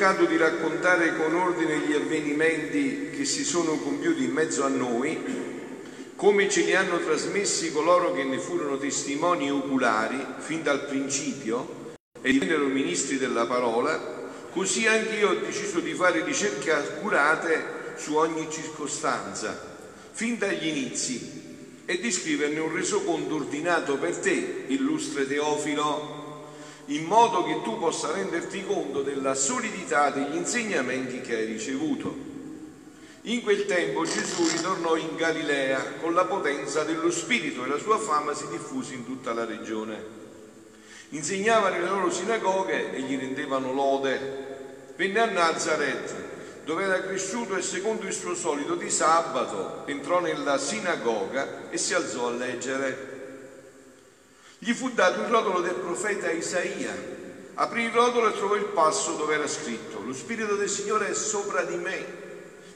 cercato di raccontare con ordine gli avvenimenti che si sono compiuti in mezzo a noi, come ce li hanno trasmessi coloro che ne furono testimoni oculari fin dal principio e divennero ministri della parola, così anche io ho deciso di fare ricerche accurate su ogni circostanza, fin dagli inizi e di scriverne un resoconto ordinato per te, illustre Teofilo, in modo che tu possa renderti conto della solidità degli insegnamenti che hai ricevuto. In quel tempo Gesù ritornò in Galilea con la potenza dello Spirito e la sua fama si diffuse in tutta la regione. Insegnava nelle loro sinagoghe e gli rendevano lode. Venne a Nazareth dove era cresciuto e secondo il suo solito di sabato entrò nella sinagoga e si alzò a leggere. Gli fu dato il rotolo del profeta Isaia. Aprì il rotolo e trovò il passo dove era scritto, lo Spirito del Signore è sopra di me,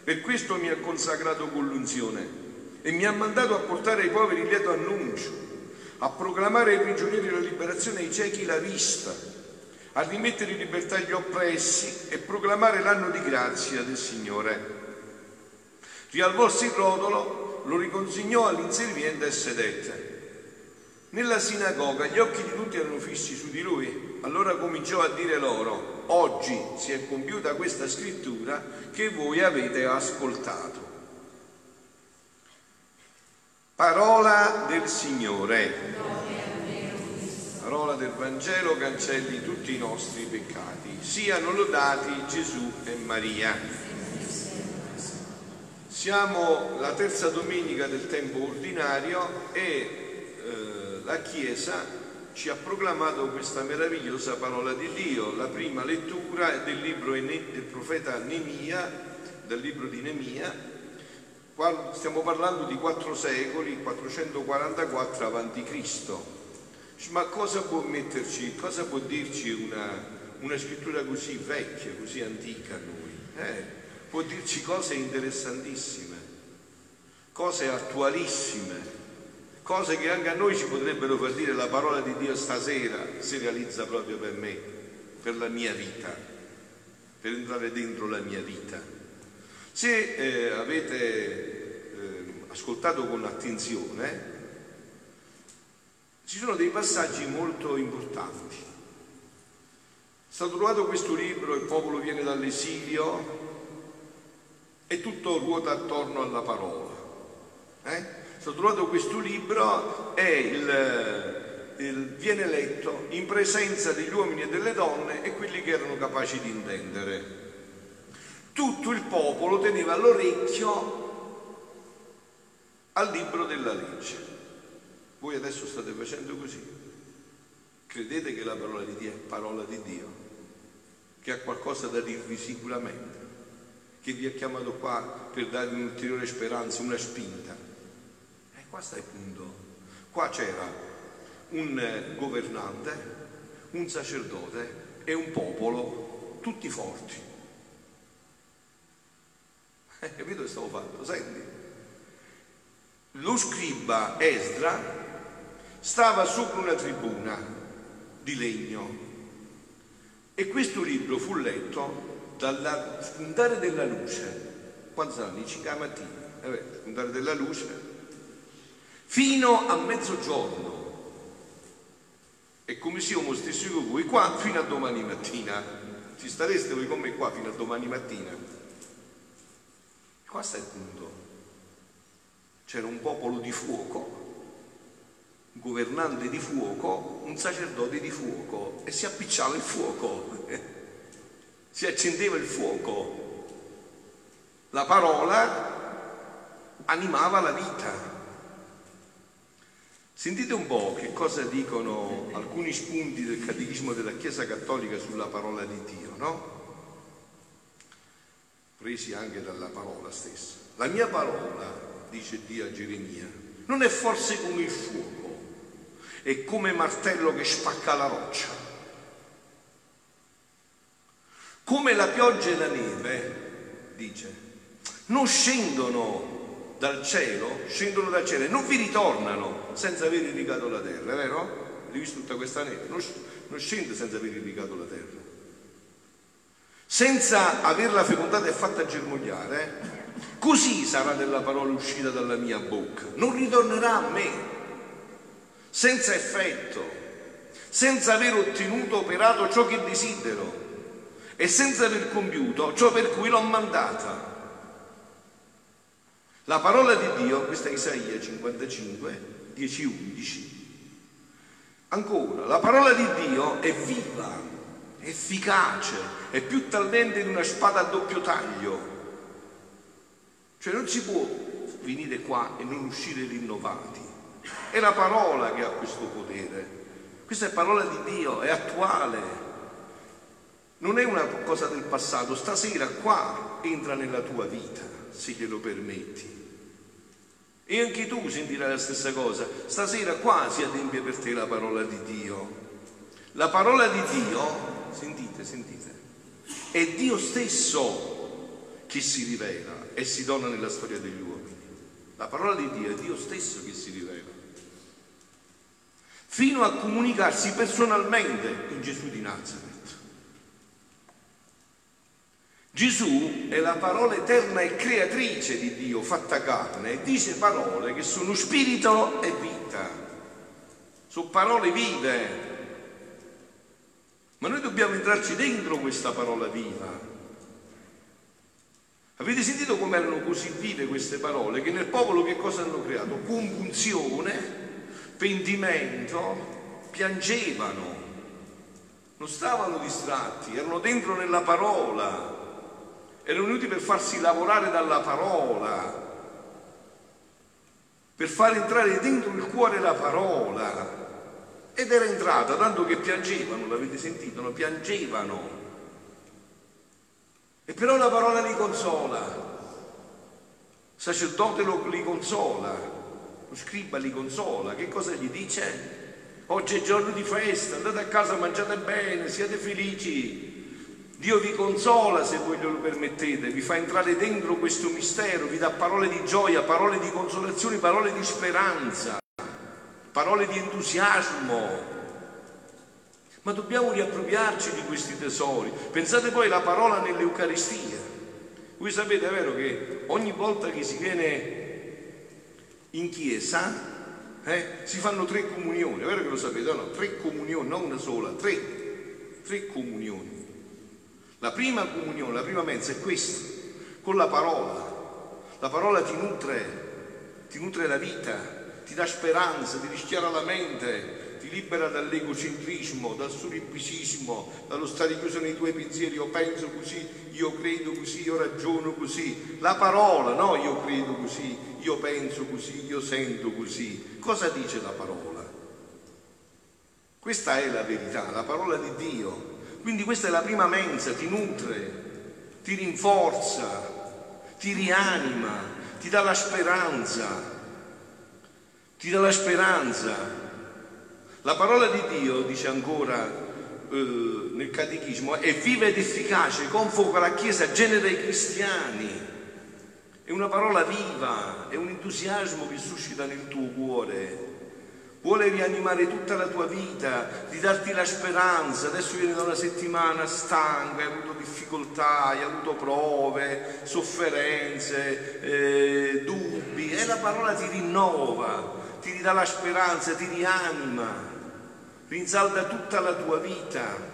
per questo mi ha consacrato con l'unzione e mi ha mandato a portare ai poveri il lieto annuncio, a proclamare ai prigionieri la liberazione ai ciechi la vista, a rimettere in libertà gli oppressi e proclamare l'anno di grazia del Signore. Rialvolse il rotolo, lo riconsegnò all'inserviente e sedette. Nella sinagoga gli occhi di tutti erano fissi su di lui. Allora cominciò a dire loro, oggi si è compiuta questa scrittura che voi avete ascoltato. Parola del Signore parola del Vangelo cancelli tutti i nostri peccati. Siano lodati Gesù e Maria. Siamo la terza domenica del tempo ordinario e eh, la Chiesa ci ha proclamato questa meravigliosa parola di Dio. La prima lettura del libro del profeta Nemia, del libro di Nemia. Stiamo parlando di quattro secoli, 444 a.C ma cosa può metterci, cosa può dirci una, una scrittura così vecchia, così antica a noi? Eh, può dirci cose interessantissime, cose attualissime, cose che anche a noi ci potrebbero far dire la parola di Dio stasera si realizza proprio per me, per la mia vita, per entrare dentro la mia vita. Se eh, avete eh, ascoltato con attenzione, ci sono dei passaggi molto importanti. È stato trovato questo libro, il popolo viene dall'esilio e tutto ruota attorno alla parola. Eh? Trovato questo libro il, il, viene letto in presenza degli uomini e delle donne e quelli che erano capaci di intendere. Tutto il popolo teneva l'orecchio al libro della legge. Voi adesso state facendo così. Credete che la parola di Dio è parola di Dio, che ha qualcosa da dirvi sicuramente, che vi ha chiamato qua per darvi un'ulteriore speranza, una spinta. Qua sta il punto. Qua c'era un governante, un sacerdote e un popolo, tutti forti. Hai capito che stavo facendo? Senti? Lo scriba Esdra stava sopra una tribuna di legno e questo libro fu letto dal spuntare della luce. Quando saranno? 5 la mattina, eh spuntare della luce, fino a mezzogiorno. E come se io stessi con voi qua fino a domani mattina. Ci stareste voi con me qua fino a domani mattina. Qua sta il punto. C'era un popolo di fuoco governante di fuoco, un sacerdote di fuoco e si appicciava il fuoco, si accendeva il fuoco. La parola animava la vita. Sentite un po' che cosa dicono alcuni spunti del catechismo della Chiesa Cattolica sulla parola di Dio, no? Presi anche dalla parola stessa. La mia parola, dice Dio a Geremia, non è forse come il fuoco è come martello che spacca la roccia. Come la pioggia e la neve, dice, non scendono dal cielo, scendono dal cielo e non vi ritornano senza aver irrigato la terra, è vero? Hai visto tutta questa neve? Non, scende senza aver irrigato la terra. Senza averla fecondata e fatta germogliare, eh? così sarà della parola uscita dalla mia bocca. Non ritornerà a me, senza effetto, senza aver ottenuto, operato ciò che desidero e senza aver compiuto ciò per cui l'ho mandata. La parola di Dio, questa è Isaia 55, 10, 11. Ancora, la parola di Dio è viva, efficace, è più talmente di una spada a doppio taglio. Cioè non si può venire qua e non uscire rinnovati. È la parola che ha questo potere. Questa è parola di Dio, è attuale. Non è una cosa del passato. Stasera qua entra nella tua vita, se glielo permetti. E anche tu sentirai la stessa cosa. Stasera qua si adempie per te la parola di Dio. La parola di Dio, sentite, sentite, è Dio stesso che si rivela e si dona nella storia degli uomini. La parola di Dio è Dio stesso che si rivela. Fino a comunicarsi personalmente in Gesù di Nazareth. Gesù è la parola eterna e creatrice di Dio fatta carne e dice parole che sono spirito e vita, sono parole vive. Ma noi dobbiamo entrarci dentro questa parola viva. Avete sentito come erano così vive queste parole? Che nel popolo che cosa hanno creato? Compunzione, pentimento, piangevano, non stavano distratti, erano dentro nella parola erano venuti per farsi lavorare dalla parola, per far entrare dentro il cuore la parola. Ed era entrata, tanto che piangevano, l'avete sentito? No? Piangevano. E però la parola li consola. Il sacerdote lo, li consola, lo scriba li consola. Che cosa gli dice? Oggi è giorno di festa, andate a casa, mangiate bene, siate felici. Dio vi consola se voi glielo permettete, vi fa entrare dentro questo mistero, vi dà parole di gioia, parole di consolazione, parole di speranza, parole di entusiasmo. Ma dobbiamo riappropriarci di questi tesori. Pensate poi alla parola nell'Eucaristia. Voi sapete, è vero, che ogni volta che si viene in chiesa eh, si fanno tre comunioni, è vero che lo sapete, no? Tre comunioni, non una sola, tre, tre comunioni. La prima comunione, la prima mensa è questa, con la parola. La parola ti nutre, ti nutre la vita, ti dà speranza, ti rischiara la mente, ti libera dall'egocentrismo, dal suribisismo, dallo stare chiuso nei tuoi pensieri, io penso così, io credo così, io ragiono così. La parola, no, io credo così, io penso così, io sento così. Cosa dice la parola? Questa è la verità, la parola di Dio. Quindi questa è la prima mensa, ti nutre, ti rinforza, ti rianima, ti dà la speranza, ti dà la speranza. La parola di Dio, dice ancora eh, nel catechismo, è viva ed efficace, confoca la Chiesa, genera i cristiani. È una parola viva, è un entusiasmo che suscita nel tuo cuore vuole rianimare tutta la tua vita, di darti la speranza. Adesso vieni da una settimana stanca, hai avuto difficoltà, hai avuto prove, sofferenze, eh, dubbi e la parola ti rinnova, ti ridà la speranza, ti rianima, rinsalda tutta la tua vita.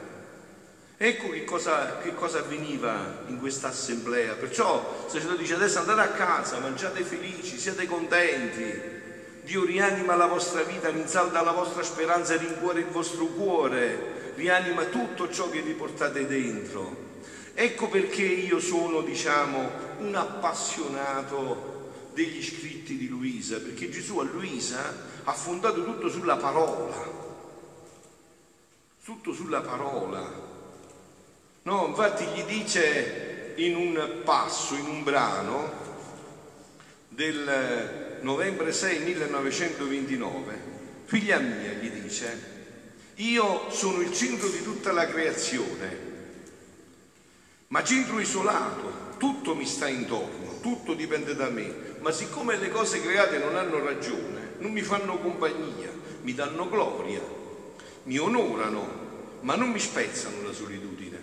Ecco che cosa, che cosa avveniva in questa assemblea. Perciò il sacerdote dice adesso andate a casa, mangiate felici, siate contenti Dio rianima la vostra vita, rinsalda la vostra speranza, rincuora il vostro cuore, rianima tutto ciò che vi portate dentro. Ecco perché io sono, diciamo, un appassionato degli scritti di Luisa, perché Gesù a Luisa ha fondato tutto sulla parola, tutto sulla parola. No, infatti gli dice in un passo, in un brano del novembre 6 1929, figlia mia, gli dice, io sono il centro di tutta la creazione. ma centro isolato, tutto mi sta intorno, tutto dipende da me, ma siccome le cose create non hanno ragione, non mi fanno compagnia, mi danno gloria, mi onorano, ma non mi spezzano la solitudine.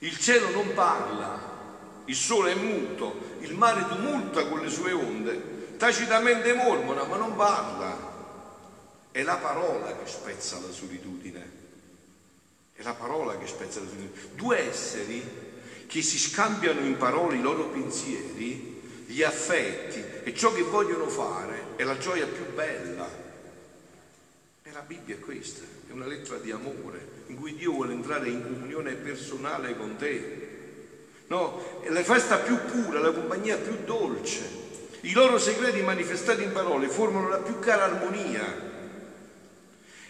Il cielo non parla, il sole è muto, il mare tumulta con le sue onde, tacitamente mormora, ma non parla. È la parola che spezza la solitudine. È la parola che spezza la solitudine. Due esseri che si scambiano in parole i loro pensieri, gli affetti e ciò che vogliono fare è la gioia più bella. E la Bibbia è questa, è una lettera di amore in cui Dio vuole entrare in comunione personale con te. No, la festa più pura, la compagnia più dolce. I loro segreti manifestati in parole formano la più cara armonia.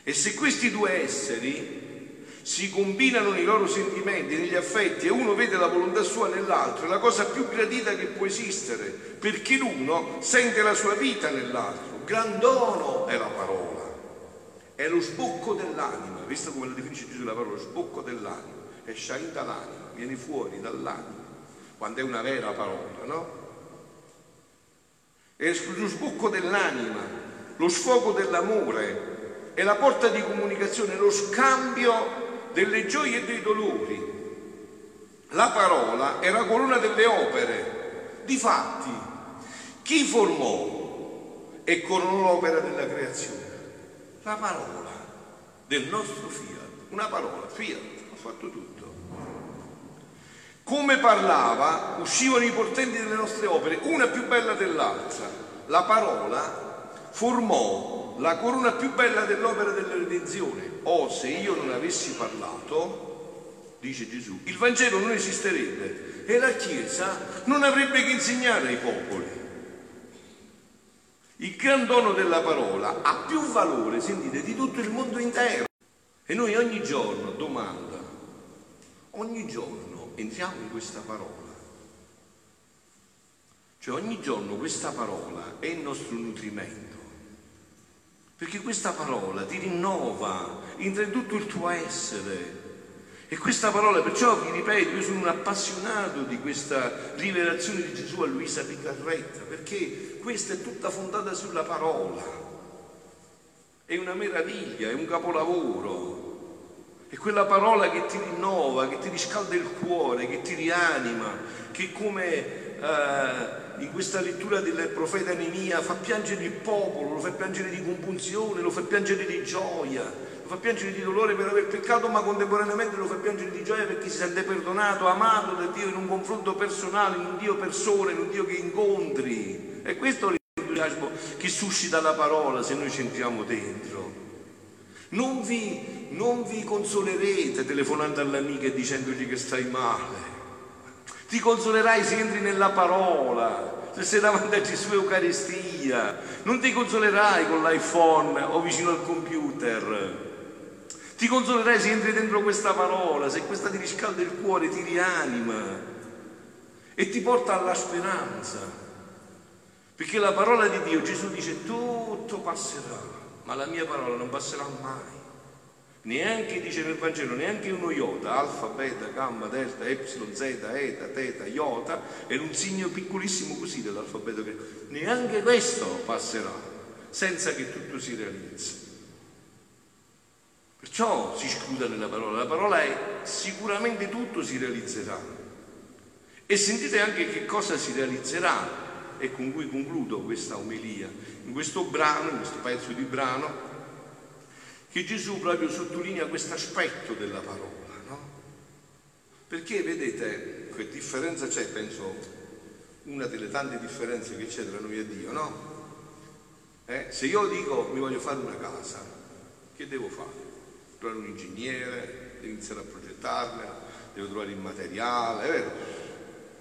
E se questi due esseri si combinano nei loro sentimenti, negli affetti e uno vede la volontà sua nell'altro, è la cosa più gradita che può esistere, perché l'uno sente la sua vita nell'altro. Gran dono è la parola, è lo sbocco dell'anima, visto come la definisce Gesù la parola, lo sbocco dell'anima, è sciain dall'anima, viene fuori dall'anima, quando è una vera parola, no? È lo sbocco dell'anima, lo sfogo dell'amore, è la porta di comunicazione, lo scambio delle gioie e dei dolori. La parola è la corona delle opere. Difatti, chi formò e coronò l'opera della creazione? La parola del nostro fiat. Una parola, fiat, ha fatto tutto. Come parlava, uscivano i portenti delle nostre opere, una più bella dell'altra. La parola formò la corona più bella dell'opera della redenzione. O se io non avessi parlato, dice Gesù, il Vangelo non esisterebbe e la Chiesa non avrebbe che insegnare ai popoli. Il gran dono della parola ha più valore, sentite, di tutto il mondo intero. E noi ogni giorno, domanda, ogni giorno entriamo in questa parola. Cioè ogni giorno questa parola è il nostro nutrimento. Perché questa parola ti rinnova, entra in tutto il tuo essere. E questa parola, perciò vi ripeto, io sono un appassionato di questa rivelazione di Gesù a Luisa Picarretta, perché questa è tutta fondata sulla parola. È una meraviglia, è un capolavoro. È quella parola che ti rinnova, che ti riscalda il cuore, che ti rianima, che come eh, in questa lettura del profeta Nemia fa piangere il popolo, lo fa piangere di compunzione, lo fa piangere di gioia, lo fa piangere di dolore per aver peccato, ma contemporaneamente lo fa piangere di gioia perché si sente perdonato, amato da Dio in un confronto personale, in un Dio persona, in un Dio che incontri. E questo è l'entusiasmo che suscita la parola se noi ci entriamo dentro. Non vi, non vi consolerete telefonando all'amica e dicendogli che stai male. Ti consolerai se entri nella parola, se sei davanti a Gesù Eucaristia. Non ti consolerai con l'iPhone o vicino al computer. Ti consolerai se entri dentro questa parola, se questa ti riscalda il cuore, ti rianima e ti porta alla speranza. Perché la parola di Dio, Gesù dice, tutto passerà ma la mia parola non passerà mai. Neanche, dice nel Vangelo, neanche uno iota, alfa, beta, gamma, delta, epsilon, zeta, eta, teta, iota, è un segno piccolissimo così dell'alfabeto greco. Neanche questo passerà, senza che tutto si realizzi. Perciò si scuda nella parola, la parola è sicuramente tutto si realizzerà. E sentite anche che cosa si realizzerà e con cui concludo questa omelia, in questo brano, in questo pezzo di brano, che Gesù proprio sottolinea questo aspetto della parola, no? Perché vedete, che differenza c'è, penso, una delle tante differenze che c'è tra noi e Dio, no? Eh? Se io dico mi voglio fare una casa, che devo fare? Trovare un ingegnere, devo iniziare a progettarla, devo trovare il materiale, è vero?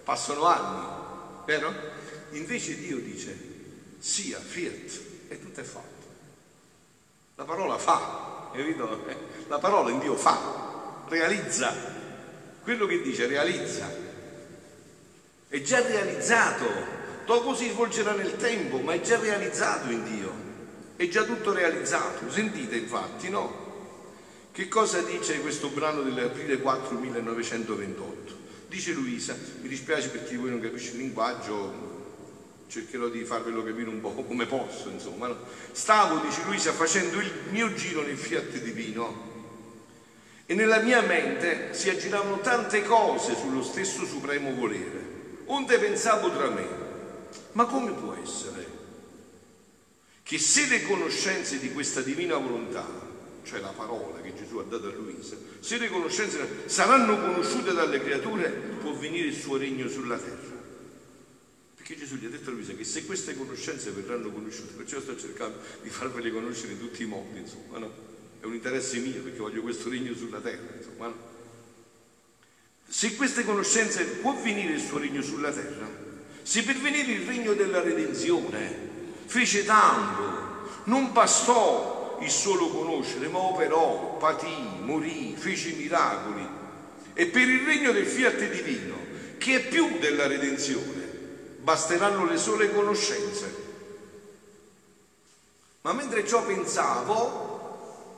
Passano anni, vero? Invece Dio dice sia, fiat, e tutto è fatto. La parola fa, capito? La parola in Dio fa, realizza. Quello che dice realizza. È già realizzato. Dopo si svolgerà nel tempo, ma è già realizzato in Dio. È già tutto realizzato. Sentite infatti, no? Che cosa dice questo brano dell'aprile 4 1928? Dice Luisa, mi dispiace per chi voi non capisce il linguaggio, cercherò di farvelo capire un po' come posso, insomma. Stavo, dice Luisa, facendo il mio giro nel Fiat Divino e nella mia mente si aggiravano tante cose sullo stesso supremo volere. Onde pensavo tra me, ma come può essere che se le conoscenze di questa divina volontà, cioè la parola che Gesù ha dato a Luisa, se le conoscenze saranno conosciute dalle creature, può venire il suo regno sulla terra. Perché Gesù gli ha detto a Luisa che se queste conoscenze verranno conosciute, perciò sto cercando di farvele conoscere in tutti i modi, insomma, no? È un interesse mio perché voglio questo regno sulla terra, insomma, no? Se queste conoscenze può venire il suo regno sulla terra, se per venire il regno della redenzione fece tanto, non bastò il solo conoscere, ma operò, patì, morì, fece miracoli. E per il regno del fiat divino, che è più della redenzione, basteranno le sole conoscenze. Ma mentre ciò pensavo,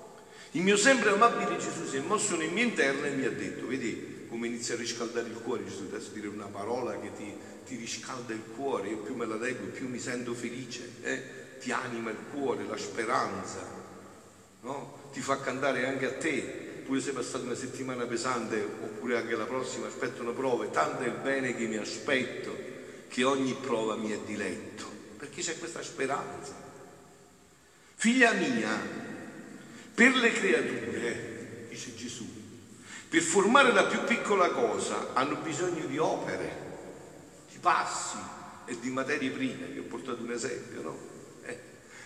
il mio sempre amabile Gesù si è mosso nel mio interno e mi ha detto, vedi come inizia a riscaldare il cuore Gesù, adesso dire una parola che ti, ti riscalda il cuore, io più me la leggo, più mi sento felice, eh? ti anima il cuore, la speranza, no? ti fa cantare anche a te, pure se passata una settimana pesante oppure anche la prossima aspettano prove, tanto è il bene che mi aspetto che ogni prova mi è diletto, perché c'è questa speranza. Figlia mia, per le creature, dice Gesù, per formare la più piccola cosa hanno bisogno di opere passi e di materie prime, vi ho portato un esempio, no? Eh,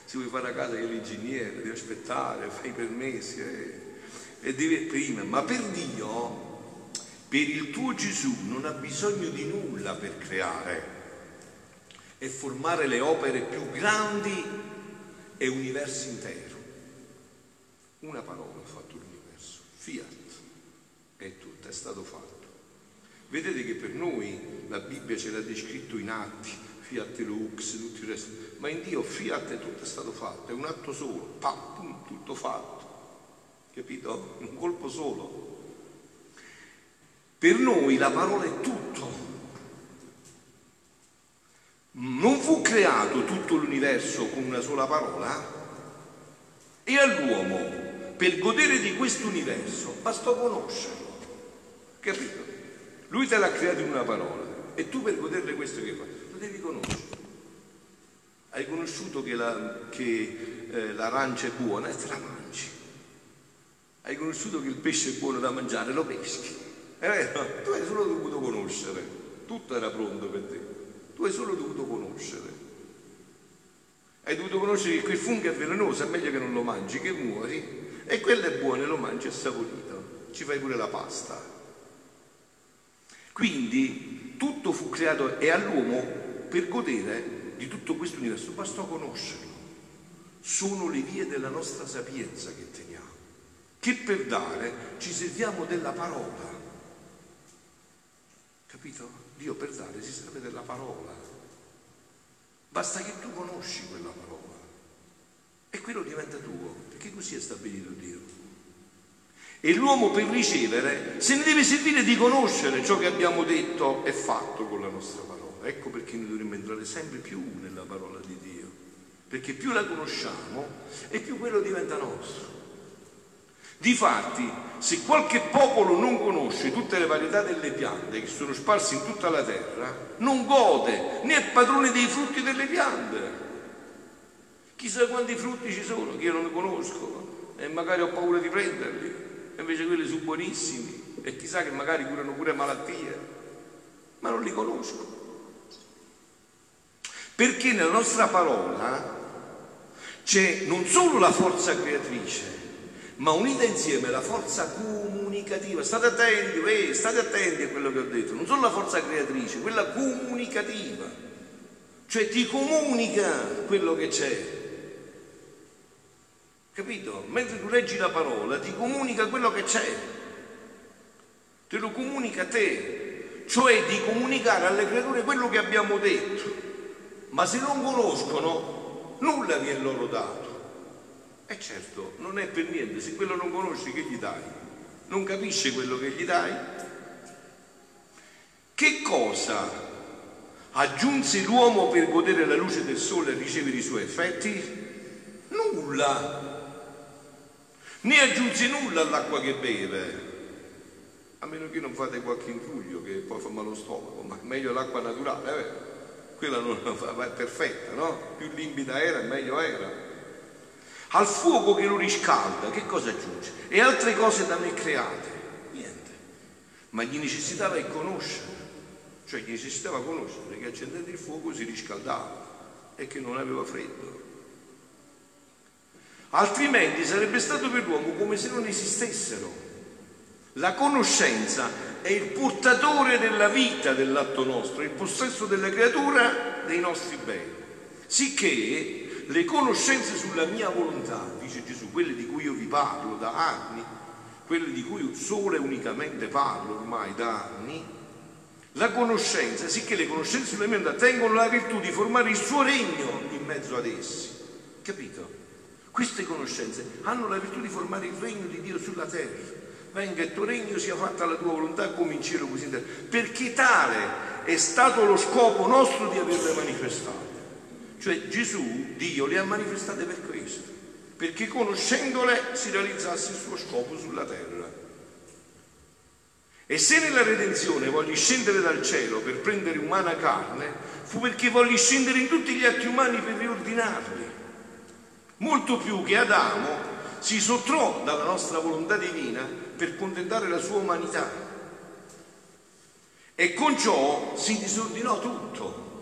se vuoi fare a casa che l'ingegnere, devi aspettare, fai i permessi eh, e devi prima, ma per Dio, per il tuo Gesù non ha bisogno di nulla per creare e formare le opere più grandi e universo intero. Una parola ha fatto l'universo, fiat, e tutto è stato fatto. Vedete che per noi la Bibbia ce l'ha descritto in atti, fiat lux, tutto il resto, ma in Dio fiat è tutto è stato fatto, è un atto solo, pam, tutto fatto, capito? Un colpo solo. Per noi la parola è tutto. Non fu creato tutto l'universo con una sola parola e all'uomo per godere di questo universo bastò conoscerlo, capito? Lui te l'ha creato in una parola e tu per goderle questo che fai? Lo devi conoscere. Hai conosciuto che, la, che eh, l'arancia è buona e te la mangi. Hai conosciuto che il pesce è buono da mangiare, lo peschi. È vero? Tu hai solo dovuto conoscere. Tutto era pronto per te. Tu hai solo dovuto conoscere. Hai dovuto conoscere che quel fungo è velenoso, è meglio che non lo mangi, che muori. E quello è buono e lo mangi, è saporito. Ci fai pure la pasta. Quindi tutto fu creato e all'uomo per godere di tutto questo universo bastò conoscerlo. Sono le vie della nostra sapienza che teniamo, che per dare ci serviamo della parola. Capito? Dio per dare si serve della parola. Basta che tu conosci quella parola e quello diventa tuo, perché così è stabilito Dio. E l'uomo per ricevere se ne deve servire di conoscere ciò che abbiamo detto e fatto con la nostra parola. Ecco perché noi dovremmo entrare sempre più nella parola di Dio, perché più la conosciamo e più quello diventa nostro. Difatti, se qualche popolo non conosce tutte le varietà delle piante che sono sparse in tutta la terra, non gode né è padrone dei frutti delle piante. Chissà quanti frutti ci sono che io non conosco e magari ho paura di prenderli invece quelli sono buonissimi e chissà che magari curano pure malattie, ma non li conosco. Perché nella nostra parola c'è non solo la forza creatrice, ma unita insieme la forza comunicativa. State attenti, eh, state attenti a quello che ho detto, non solo la forza creatrice, quella comunicativa, cioè ti comunica quello che c'è. Capito? Mentre tu leggi la parola ti comunica quello che c'è, te lo comunica a te, cioè di comunicare alle creature quello che abbiamo detto. Ma se non conoscono, nulla vi è loro dato. E certo, non è per niente, se quello non conosci che gli dai? Non capisce quello che gli dai? Che cosa aggiunse l'uomo per godere la luce del sole e ricevere i suoi effetti? Nulla. Né aggiunse nulla all'acqua che beve. A meno che non fate qualche intruglio che poi fa male lo stomaco, ma meglio l'acqua naturale, eh? quella non è perfetta, no? Più limpida era, meglio era. Al fuoco che lo riscalda, che cosa aggiunge? E altre cose da me create? Niente. Ma gli necessitava di conoscere, cioè gli necessitava conoscere che accendendo il fuoco si riscaldava e che non aveva freddo. Altrimenti sarebbe stato per l'uomo come se non esistessero. La conoscenza è il portatore della vita dell'atto nostro, il possesso della creatura dei nostri beni. Sicché le conoscenze sulla mia volontà, dice Gesù, quelle di cui io vi parlo da anni, quelle di cui solo e unicamente parlo ormai da anni, la conoscenza, sicché le conoscenze sulla mia volontà tengono la virtù di formare il suo regno in mezzo ad essi. Capito? Queste conoscenze hanno la virtù di formare il regno di Dio sulla terra. Venga il tuo regno, sia fatta la tua volontà come in cielo così in terra. Perché tale è stato lo scopo nostro di averle manifestate. Cioè Gesù, Dio, le ha manifestate per questo. Perché conoscendole si realizzasse il suo scopo sulla terra. E se nella redenzione vogli scendere dal cielo per prendere umana carne, fu perché vogli scendere in tutti gli atti umani per riordinarli molto più che Adamo si sottrò dalla nostra volontà divina per contentare la sua umanità e con ciò si disordinò tutto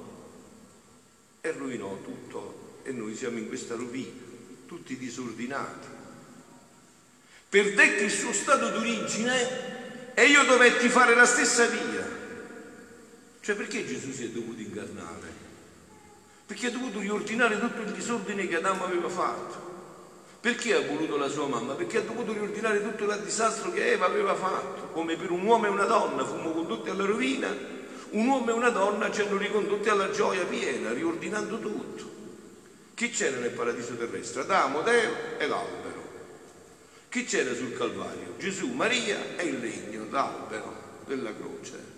e rovinò tutto e noi siamo in questa rovina, tutti disordinati. Perdetti il suo stato d'origine e io dovetti fare la stessa via. Cioè perché Gesù si è dovuto incarnare? perché ha dovuto riordinare tutto il disordine che Adamo aveva fatto. Perché ha voluto la sua mamma? Perché ha dovuto riordinare tutto il disastro che Eva aveva fatto. Come per un uomo e una donna fummo condotti alla rovina, un uomo e una donna ci hanno ricondotti alla gioia piena, riordinando tutto. Chi c'era nel paradiso terrestre? Adamo, Deo e l'albero. Chi c'era sul Calvario? Gesù, Maria e il legno, l'albero della croce.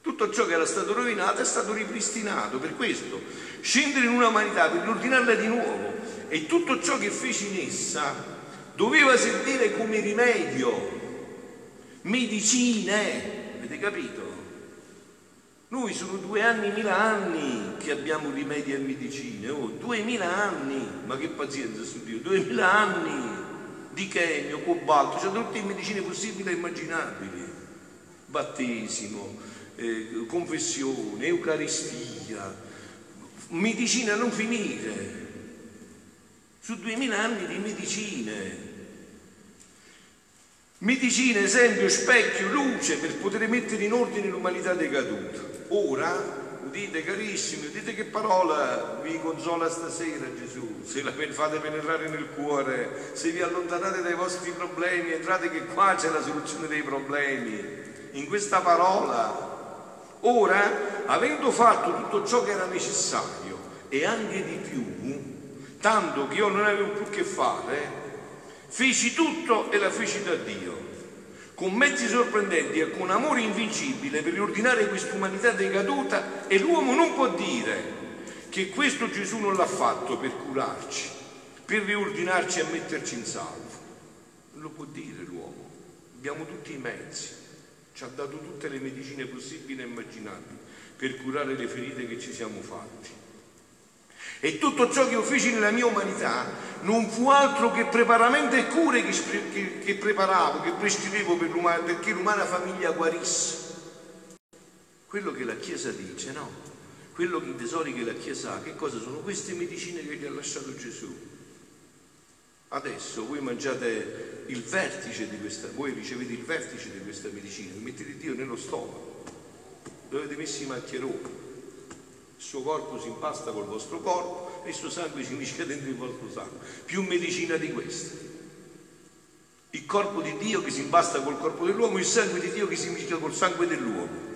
Tutto ciò che era stato rovinato è stato ripristinato, per questo scendere in una umanità per riordinarla di nuovo e tutto ciò che fece in essa doveva servire come rimedio, medicine, avete capito? Noi sono due anni, mila anni che abbiamo rimedi e medicine, oh, duemila anni, ma che pazienza su Dio, duemila anni di chemio, cobalto, cioè tutte le medicine possibili e immaginabili, battesimo, eh, confessione, eucaristia, medicina non finire, su duemila anni di medicine. Medicina, esempio, specchio, luce per poter mettere in ordine l'umanità decaduta. Ora, udite carissimi, udite che parola vi consola stasera Gesù, se la fate penetrare nel cuore, se vi allontanate dai vostri problemi, entrate che qua c'è la soluzione dei problemi, in questa parola Ora, avendo fatto tutto ciò che era necessario e anche di più, tanto che io non avevo più che fare, feci tutto e la feci da Dio, con mezzi sorprendenti e con amore invincibile per riordinare quest'umanità decaduta e l'uomo non può dire che questo Gesù non l'ha fatto per curarci, per riordinarci e metterci in salvo. Non lo può dire l'uomo, abbiamo tutti i mezzi ci ha dato tutte le medicine possibili e immaginabili per curare le ferite che ci siamo fatti. E tutto ciò che io feci nella mia umanità non fu altro che preparamento e cure che, che, che preparavo, che prescrivevo per perché l'umana famiglia guarisse. Quello che la Chiesa dice, no? Quello che i tesori che la Chiesa ha, che cosa sono queste medicine che gli ha lasciato Gesù? Adesso voi mangiate il vertice di questa, voi ricevete il vertice di questa medicina, mettete Dio nello stomaco, dove avete messo i maccheroni, il suo corpo si impasta col vostro corpo e il suo sangue si mischia dentro il vostro sangue. Più medicina di questa. Il corpo di Dio che si impasta col corpo dell'uomo, il sangue di Dio che si mischia col sangue dell'uomo.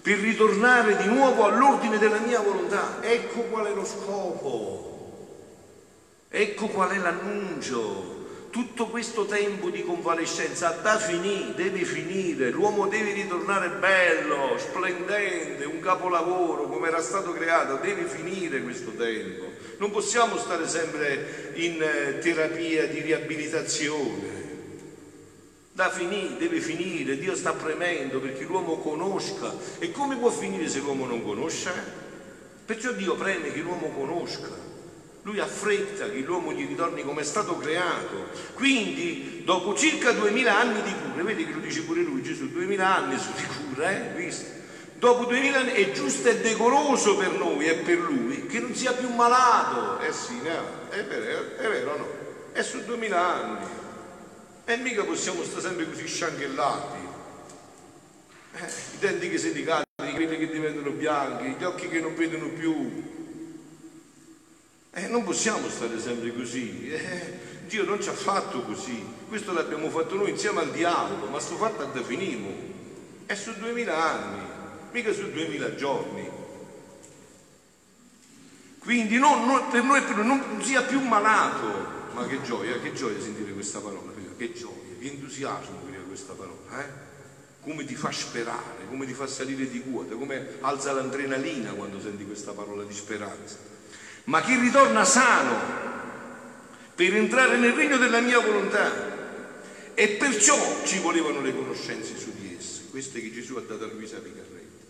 Per ritornare di nuovo all'ordine della mia volontà. Ecco qual è lo scopo Ecco qual è l'annuncio. Tutto questo tempo di convalescenza da finire, deve finire, l'uomo deve ritornare bello, splendente, un capolavoro come era stato creato, deve finire questo tempo. Non possiamo stare sempre in eh, terapia di riabilitazione. Da finire, deve finire, Dio sta premendo perché l'uomo conosca. E come può finire se l'uomo non conosce? Perciò Dio preme che l'uomo conosca. Lui ha fretta che l'uomo gli ritorni come è stato creato. Quindi, dopo circa duemila anni di cura, vedi che lo dice pure lui, Gesù, duemila anni su di cura, eh? Visto? Dopo duemila anni è giusto e decoroso per noi e per lui che non sia più malato. Eh sì, no, è vero, è vero no? È su duemila anni. E mica possiamo stare sempre così scianchellati. Eh, I denti che si decadi, i capelli che diventano bianchi, gli occhi che non vedono più, eh, non possiamo stare sempre così. Eh, Dio non ci ha fatto così. Questo l'abbiamo fatto noi insieme al diavolo, ma sto fatto a finimo. È su duemila anni, mica su duemila giorni. Quindi non, non, per noi per non sia più malato. Ma che gioia, che gioia sentire questa parola, che gioia, che entusiasmo questa parola, eh? come ti fa sperare, come ti fa salire di quota, come alza l'adrenalina quando senti questa parola di speranza ma chi ritorna sano per entrare nel regno della mia volontà. E perciò ci volevano le conoscenze su di esse, queste che Gesù ha dato a Luisa Picarretti,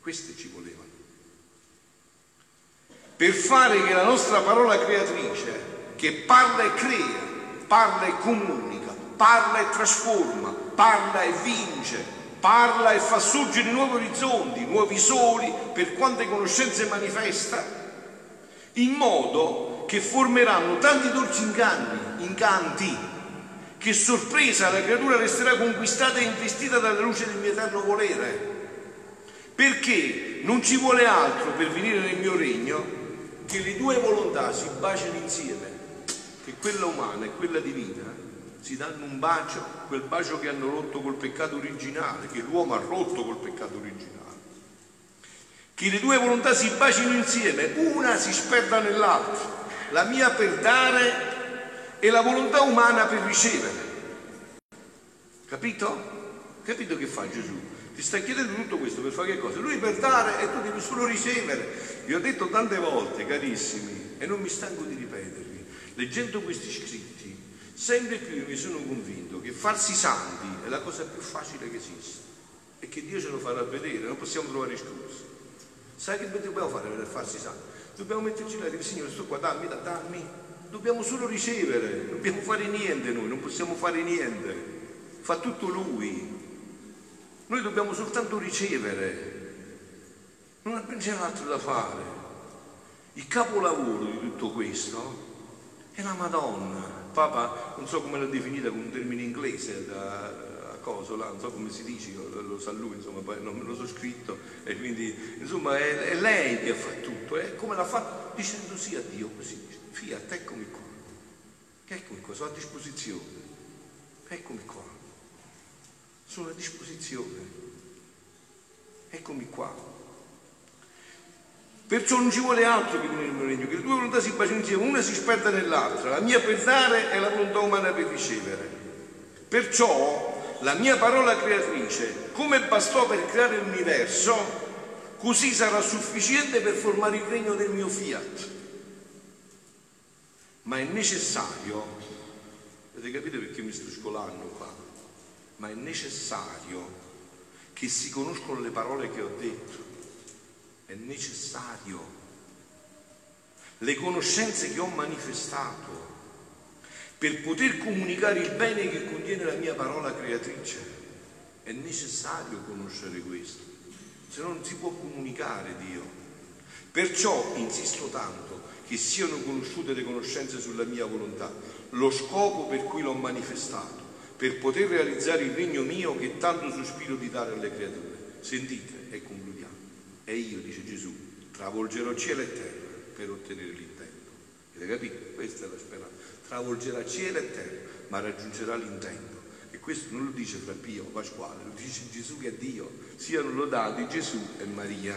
queste ci volevano. Per fare che la nostra parola creatrice, che parla e crea, parla e comunica, parla e trasforma, parla e vince, parla e fa sorgere nuovi orizzonti, nuovi soli, per quante conoscenze manifesta, in modo che formeranno tanti dolci inganni, incanti, che sorpresa la creatura resterà conquistata e investita dalla luce del mio eterno volere. Perché non ci vuole altro per venire nel mio regno che le due volontà si baciano insieme, che quella umana e quella divina si danno un bacio, quel bacio che hanno rotto col peccato originale, che l'uomo ha rotto col peccato originale che le due volontà si bacino insieme, una si sperda nell'altra, la mia per dare e la volontà umana per ricevere. Capito? Capito che fa Gesù? Ti sta chiedendo tutto questo per fare che cosa? Lui per dare e tu devi solo ricevere. Vi ho detto tante volte, carissimi, e non mi stanco di ripetervi, leggendo questi scritti, sempre più mi sono convinto che farsi santi è la cosa più facile che esiste e che Dio ce lo farà vedere, non possiamo trovare scusi. Sai che dobbiamo fare per farsi santi? Dobbiamo metterci là e dire, Signore, sto qua, dammi, dammi. Dobbiamo solo ricevere, non dobbiamo fare niente noi, non possiamo fare niente. Fa tutto Lui. Noi dobbiamo soltanto ricevere. Non c'è altro da fare. Il capolavoro di tutto questo è la Madonna. Papa, non so come l'ha definita con un termine inglese, da, coso so come si dice, lo, lo sa lui, insomma, poi non me lo so scritto, e quindi, insomma, è, è lei che fa tutto, è come l'ha fatto dicendo sì a Dio così, fiat, eccomi qua, eccomi qua, sono a disposizione, eccomi qua, sono a disposizione, eccomi qua. Perciò non ci vuole altro che venire nel regno, che le due volontà si baciano insieme, una si sperda nell'altra, la mia per dare e la volontà umana per ricevere. Perciò la mia parola creatrice, come bastò per creare l'universo, così sarà sufficiente per formare il regno del mio fiat. Ma è necessario, avete capito perché mi sto scolando qua? Ma è necessario che si conoscono le parole che ho detto. È necessario. Le conoscenze che ho manifestato per poter comunicare il bene che contiene la mia parola creatrice. È necessario conoscere questo, se no non si può comunicare Dio. Perciò insisto tanto che siano conosciute le conoscenze sulla mia volontà, lo scopo per cui l'ho manifestato, per poter realizzare il regno mio che tanto sospiro di dare alle creature. Sentite e concludiamo. E io, dice Gesù, travolgerò cielo e terra per ottenere l'intento. Avete capito? Questa è la speranza travolgerà cielo e terra, ma raggiungerà l'intento. E questo non lo dice fra Pio Pasquale, lo dice Gesù che è Dio. Siano lodati Gesù e Maria.